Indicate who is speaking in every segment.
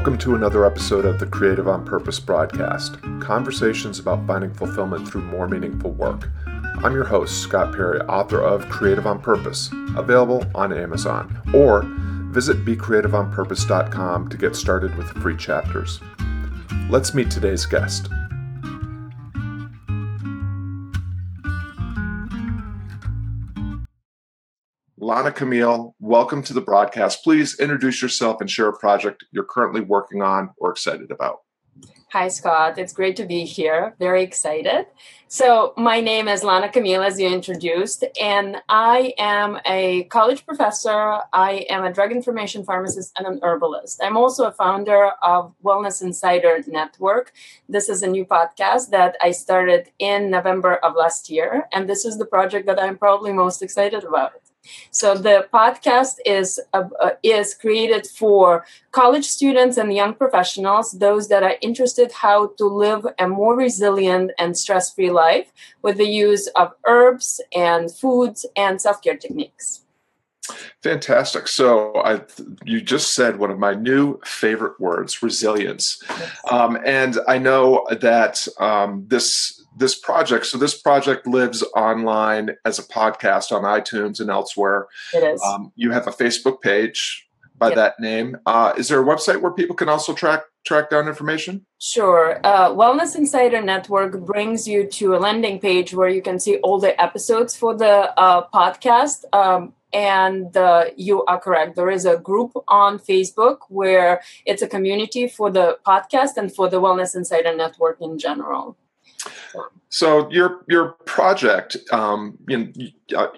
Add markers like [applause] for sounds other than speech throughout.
Speaker 1: Welcome to another episode of the Creative on Purpose broadcast conversations about finding fulfillment through more meaningful work. I'm your host, Scott Perry, author of Creative on Purpose, available on Amazon, or visit becreativeonpurpose.com to get started with free chapters. Let's meet today's guest. Lana Camille, welcome to the broadcast. Please introduce yourself and share a project you're currently working on or excited about.
Speaker 2: Hi, Scott. It's great to be here. Very excited. So, my name is Lana Camille, as you introduced, and I am a college professor. I am a drug information pharmacist and an herbalist. I'm also a founder of Wellness Insider Network. This is a new podcast that I started in November of last year, and this is the project that I'm probably most excited about. So the podcast is uh, uh, is created for college students and young professionals, those that are interested how to live a more resilient and stress-free life with the use of herbs and foods and self-care techniques.
Speaker 1: Fantastic. So I, you just said one of my new favorite words, resilience. Yes. Um, and I know that um, this this project. So this project lives online as a podcast on iTunes and elsewhere.
Speaker 2: It is. Um,
Speaker 1: you have a Facebook page by yep. that name. Uh, is there a website where people can also track track down information?
Speaker 2: Sure. Uh, Wellness Insider Network brings you to a landing page where you can see all the episodes for the uh, podcast. Um, and uh, you are correct. There is a group on Facebook where it's a community for the podcast and for the Wellness Insider Network in general.
Speaker 1: So your your project, um, you know, uh,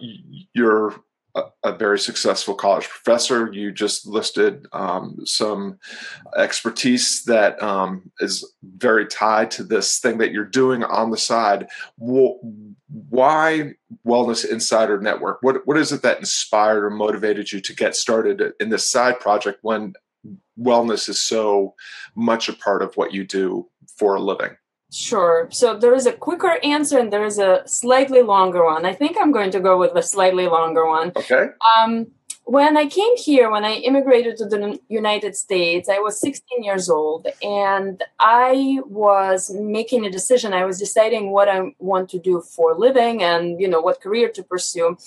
Speaker 1: you're a, very successful college professor. You just listed um, some expertise that um, is very tied to this thing that you're doing on the side. Why Wellness Insider Network? What what is it that inspired or motivated you to get started in this side project when wellness is so much a part of what you do for a living?
Speaker 2: Sure. So there is a quicker answer and there is a slightly longer one. I think I'm going to go with the slightly longer one.
Speaker 1: Okay.
Speaker 2: Um, when I came here, when I immigrated to the United States, I was 16 years old and I was making a decision. I was deciding what I want to do for living and, you know, what career to pursue.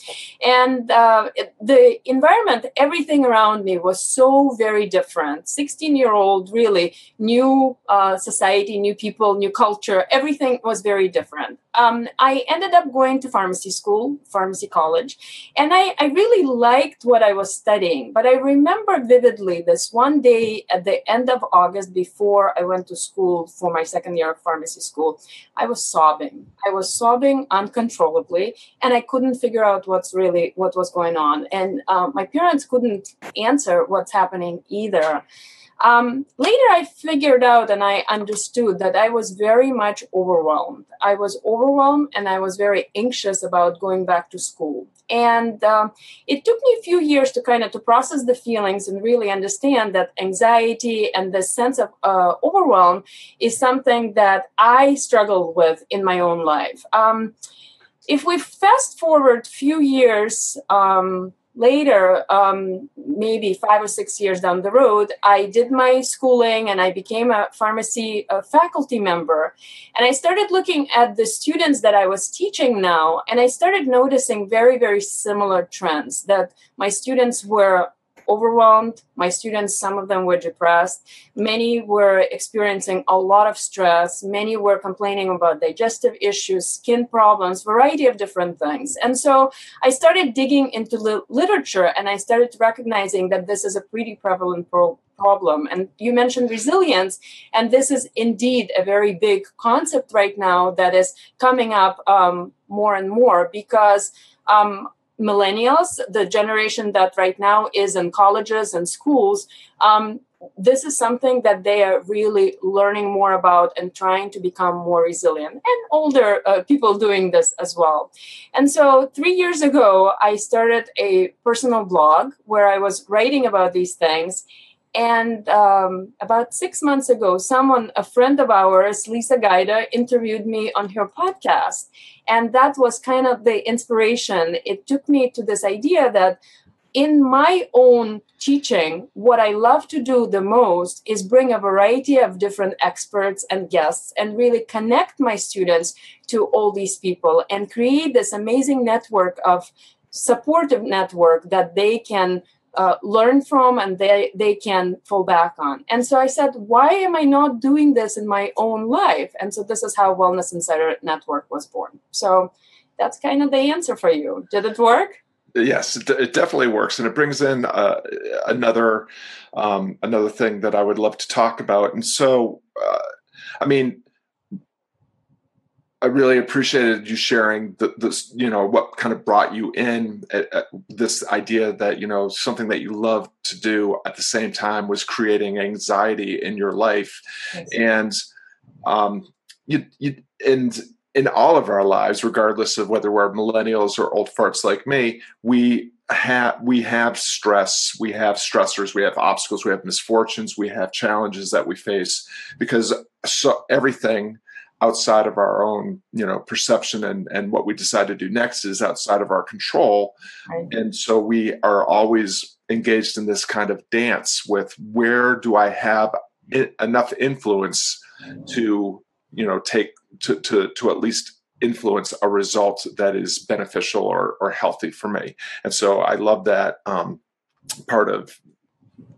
Speaker 2: And uh, the environment, everything around me was so very different. 16 year old, really, new uh, society, new people, new culture, everything was very different. Um, I ended up going to pharmacy school, pharmacy college, and I, I really liked what I was studying. But I remember vividly this one day at the end of August before I went to school for my second year of pharmacy school. I was sobbing. I was sobbing uncontrollably, and I couldn't figure out what's really what was going on. And uh, my parents couldn't answer what's happening either. Um, later, I figured out and I understood that I was very much overwhelmed. I was overwhelmed and I was very anxious about going back to school. And um, it took me a few years to kind of to process the feelings and really understand that anxiety and the sense of uh, overwhelm is something that I struggle with in my own life. Um, if we fast forward a few years, um, later, um, maybe five or six years down the road, I did my schooling and I became a pharmacy faculty member. And I started looking at the students that I was teaching now, and I started noticing very, very similar trends that my students were overwhelmed. My students, some of them were depressed. Many were experiencing a lot of stress. Many were complaining about digestive issues, skin problems, variety of different things. And so I started digging into li- literature and I started recognizing that this is a pretty prevalent pro- problem. And you mentioned resilience, and this is indeed a very big concept right now that is coming up um, more and more because um, millennials, the generation that right now is in colleges and schools, um, this is something that they are really learning more about and trying to become more resilient and older uh, people doing this as well. And so three years ago i started a personal blog where i was writing about these things and um, about six months ago, someone, a friend of ours, Lisa Gaida, interviewed me on her podcast. And that was kind of the inspiration. It took me to this idea that in my own teaching, what I love to do the most is bring a variety of different experts and guests and really connect my students to all these people and create this amazing network of supportive network that they can uh, learn from and they, they can fall back on. And so I said, why am I not doing this in my own life? And so this is how Wellness Insider Network was born. So that's kind of the answer for you. Did it work?
Speaker 1: yes it, it, definitely works and it brings in uh, another um, another thing that i would love to talk about and so uh, i mean i really appreciated you sharing the, this you know what kind of brought you in at, at this idea that you know something that you love to do at the same time was creating anxiety in your life. And um, you, you and in all of our lives, regardless of whether we're millennials or old farts like me, we have we have stress, we have stressors, we have obstacles, we have misfortunes, we have challenges that we face because so everything outside of our own you know perception and and what we decide to do next is outside of our control. Right. and so we are always engaged in this kind of dance with where do i have enough influence to you know take to to to at least influence a result that is beneficial or or healthy for me. And so i love that um, part of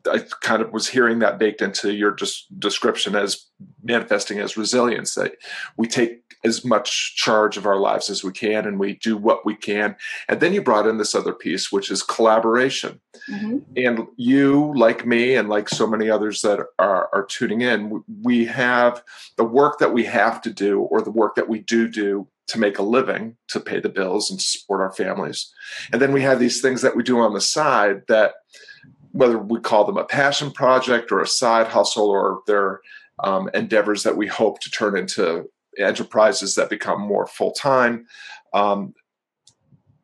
Speaker 1: I kind of was hearing that baked into your just description as manifesting as resilience that we take as much charge of our lives as we can and we do what we can. And then you brought in this other piece which is collaboration. Mm-hmm. and you like me and like so many others that are, are tuning in we have the work that we have to do or the work that we do do to make a living to pay the bills and support our families. And then we have these things that we do on the side that whether we call them a passion project or a side hustle or they're um, endeavors that we hope to turn into enterprises that become more full time. Um,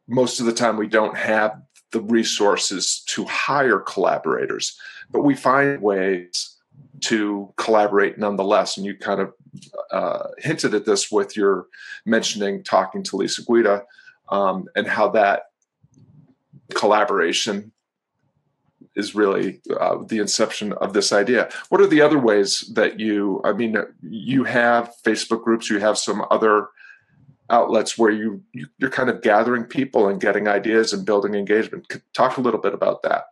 Speaker 1: most of the time, we don't have the resources to hire collaborators, but we find ways to collaborate nonetheless. And you kind of uh, hinted at this with your mentioning talking to Lisa Guida um, and how that collaboration is really uh, the inception of this idea. What are the other ways that you? I mean, you have Facebook groups, you have some other outlets where you, you are kind of gathering people and getting ideas and building engagement. Talk a little bit about that.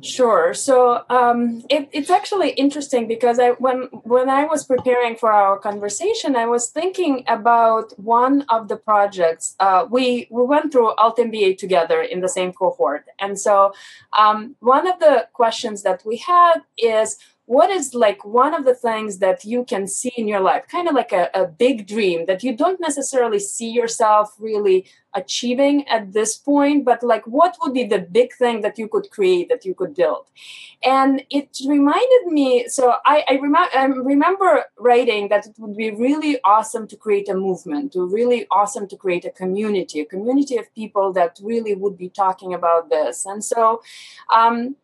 Speaker 2: Sure. So um, it, it's actually interesting because I when when I was preparing for our conversation, I was thinking about one of the projects. Uh, we we went through Alt MBA together in the same cohort, and so um, one of the questions that we had is what is like one of the things that you can see in your life kind of like a, a, big dream that you don't necessarily see yourself really achieving at this point but like what would be the big thing that you could create that you could build? And it reminded me so i, I, rem- I remember writing that it would be really awesome to create a movement to really awesome to create a community a community of people that really would be talking about this. And so um,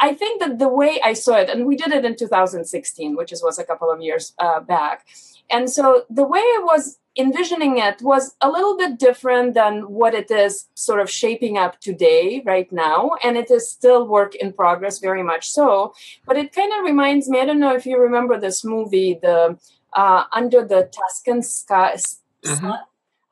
Speaker 2: I think that the way I saw it, and we did it in 2016, which is, was a couple of years uh, back. And so the way I was envisioning it was a little bit different than what it is sort of shaping up today, right now. And it is still work in progress, very much so. But it kind of reminds me I don't know if you remember this movie, the uh, Under the Tuscan Sky. Mm-hmm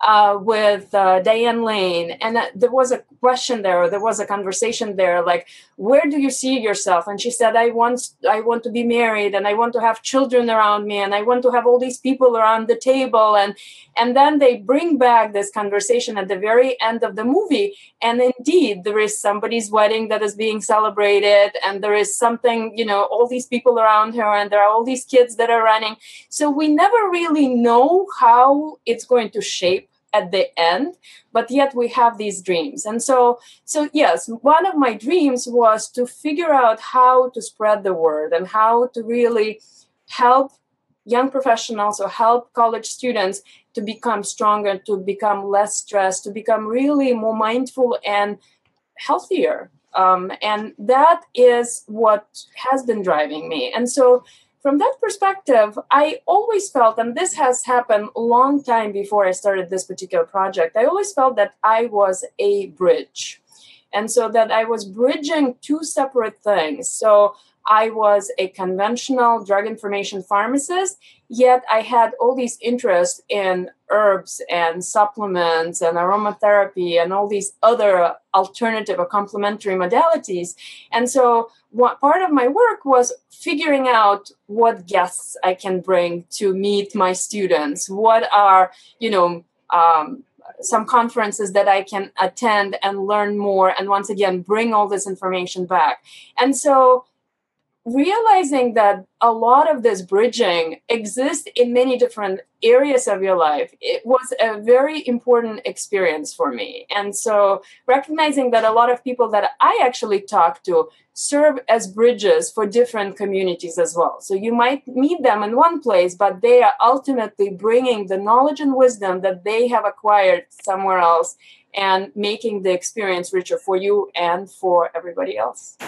Speaker 2: uh, with uh, Diane Lane, and uh, there was a question there, or there was a conversation there, like, where do you see yourself? And she said, I want, I want to be married, and I want to have children around me, and I want to have all these people around the table, and and then they bring back this conversation at the very end of the movie, and indeed, there is somebody's wedding that is being celebrated, and there is something, you know, all these people around her, and there are all these kids that are running. So we never really know how it's going to shape at the end but yet we have these dreams. And so so yes one of my dreams was to figure out how to spread the word and how to really help young professionals or help college students to become stronger to become less stressed to become really more mindful and healthier. Um, and that is what has been driving me. And so from that perspective, I always felt, and this has happened a long time before I started this particular project, I always felt that I was a bridge And so that I was bridging two separate things. So I was a conventional drug information pharmacist, yet I had all these interests in herbs and supplements and aromatherapy and all these other alternative or complementary modalities. And so, what part of my work was figuring out what guests I can bring to meet my students. What are, you know, um, some conferences that I can attend and learn more, and once again, bring all this information back. And so, realizing that a lot of this bridging exists in many different areas of your life it was a very important experience for me. And so recognizing that a lot of people that i actually talk to serve as bridges for different communities as well. So you might meet them in one place but they are ultimately bringing the knowledge and wisdom that they have acquired somewhere else and making the experience richer for you and for everybody else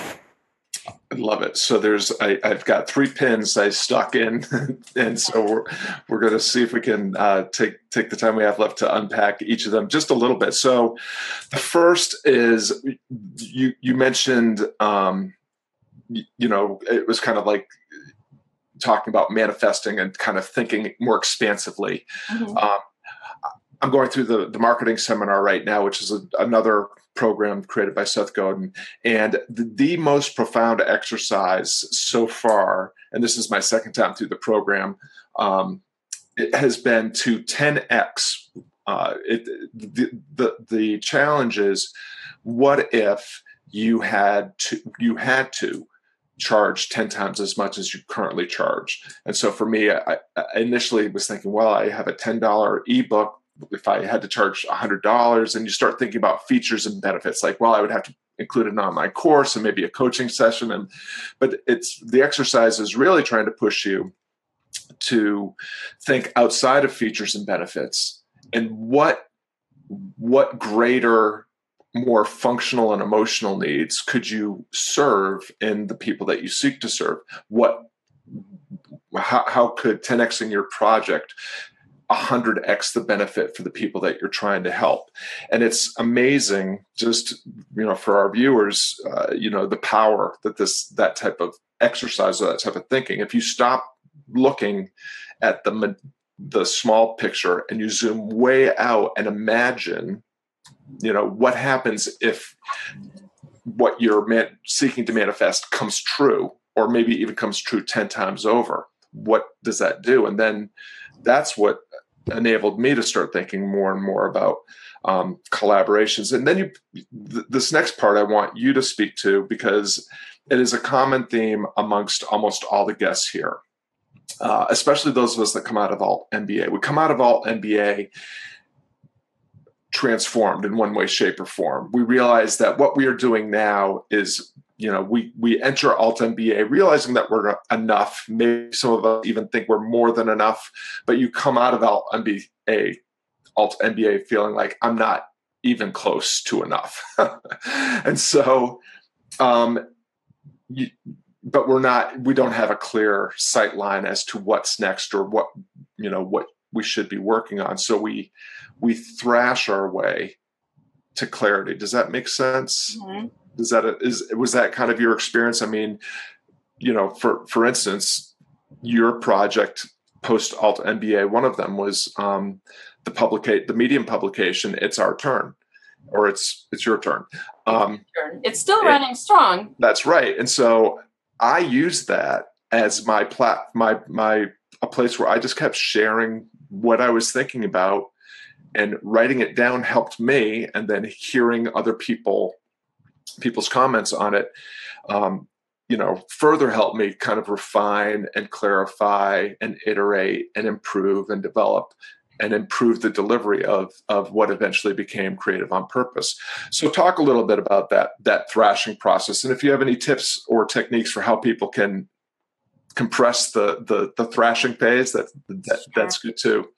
Speaker 1: I love it. So there's I, have got three pins I stuck in, [laughs] and so we're we're going to see if we can uh, take take the time we have left to unpack each of them just a little bit. So the first is you you mentioned um, you, you know it was kind of like talking about manifesting and kind of thinking more expansively. Mm-hmm. Um, I'm going through the, the marketing seminar right now, which is a, another program created by Seth Godin. And the, the, most profound exercise so far, and this is my second time through the program, um, it has been to 10x. Uh, it, the, the, the challenge is what if you had to you had to charge 10 times as much as you currently charge and so for me i, I initially was thinking well i have a $10 ebook if I had to charge $100 and you start thinking about features and benefits, like, well, I would have to include an online course and maybe a coaching session. And, but it's the exercise is really trying to push you to think outside of features and benefits and what, what greater more functional and emotional needs could you serve in the people that you seek to serve what how, how could 10xing your project 100x the benefit for the people that you're trying to help. And it's amazing just you know for our viewers uh, you know the power that this that type of exercise or that type of thinking. If you stop looking at the the small picture and you zoom way out and imagine you know what happens if what you're man- seeking to manifest comes true or maybe even comes true 10 times over what does that do? And then that's what enabled me to start thinking more and more about um, collaborations. And then you, th- this next part I want you to speak to because it is a common theme amongst almost all the guests here, uh, especially those of us that come out of alt MBA. We come out of alt MBA transformed in one way, shape, or form. We realize that what we are doing now is you know we we enter alt mba realizing that we're enough. Maybe some of us even think we're more than enough but you come out of alt mba alt mba feeling like i'm not even close to enough. [laughs] And so um you, but we're not we don't have a clear sight line as to what's next or what you know what we should be working on. So we we thrash our way to clarity. Does that make sense? Mm-hmm is that a, is was that kind of your experience? I mean, you know, for for instance, your project post alt MBA, one of them was um, the publicate the medium publication. It's our turn, or it's it's your turn. Um,
Speaker 2: it's still running it, strong.
Speaker 1: That's right, and so I used that as my plat my my a place where I just kept sharing what I was thinking about and writing it down helped me and then hearing other people people's comments on it um, you know further help me kind of refine and clarify and iterate and improve and develop and improve the delivery of of what eventually became creative on purpose. So talk a little bit about that that thrashing process and if you have any tips or techniques for how people can compress the the, the thrashing phase that, that that's good too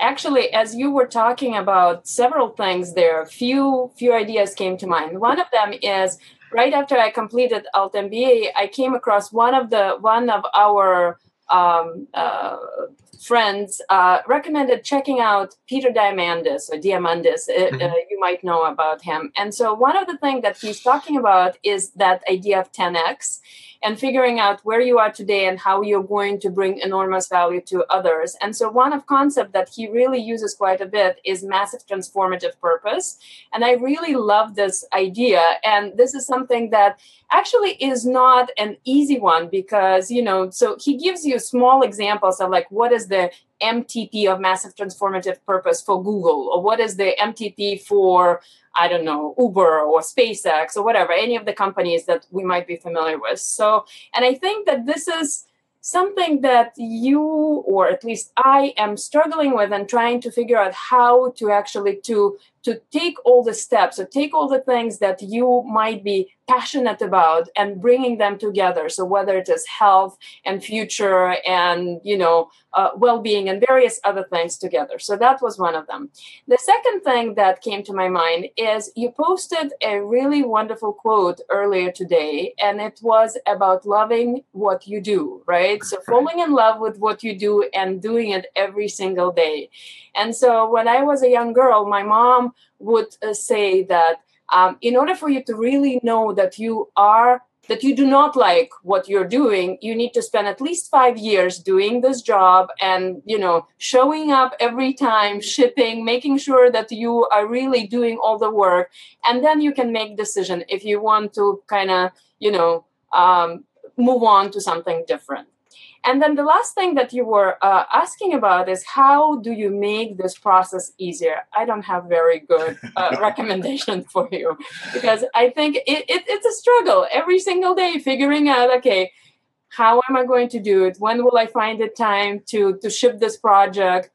Speaker 2: actually as you were talking about several things there a few few ideas came to mind one of them is right after i completed alt mba i came across one of the one of our um, uh, friends uh, recommended checking out Peter Diamandis or Diamandis. Uh, mm-hmm. Uh, you might know about him. And so one of the things that he's talking about is that idea of 10x and figuring out where you are today and how you're going to bring enormous value to others. And so one of concept that he really uses quite a bit is massive transformative purpose. And I really love this idea. And this is something that actually is not an easy one because, you know, so he gives you small examples of like what is the MTP of massive transformative purpose for Google or what is the MTP for I don't know, Uber or SpaceX or whatever, any of the companies that we might be familiar with. So, and I think that this is something that you or at least I am struggling with and trying to figure out how to actually to to take all the steps or take all the things that you might be passionate about and bringing them together. So whether it is health and future and you know uh, well-being and various other things together. So that was one of them. The second thing that came to my mind is you posted a really wonderful quote earlier today and it was about loving what you do right? So falling in love with what you do and doing it every single day. And so when i was a young girl my mom would uh, say that um, in order for you to really know that you are that you do not like what you're doing you need to spend at least five years doing this job and you know showing up every time shipping making sure that you are really doing all the work. And then you can make decision if you want to kind of you know um, move on to something different and then the last thing that you were uh, asking about is how do you make this process easier? I don't have very good uh, [laughs] recommendation for you because I think it, it, it's a struggle every single day figuring out, okay, how am I going to do it? When will I find the time to, to ship this project?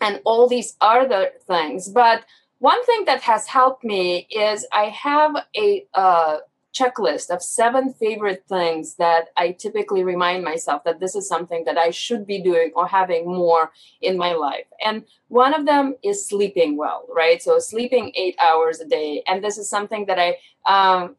Speaker 2: And all these other things. But one thing that has helped me is I have a uh, checklist of seven favorite things that I typically remind myself that this is something that I should be doing or having more in my life. And one of them is sleeping well, right? So sleeping eight hours a day. And this is something that I um,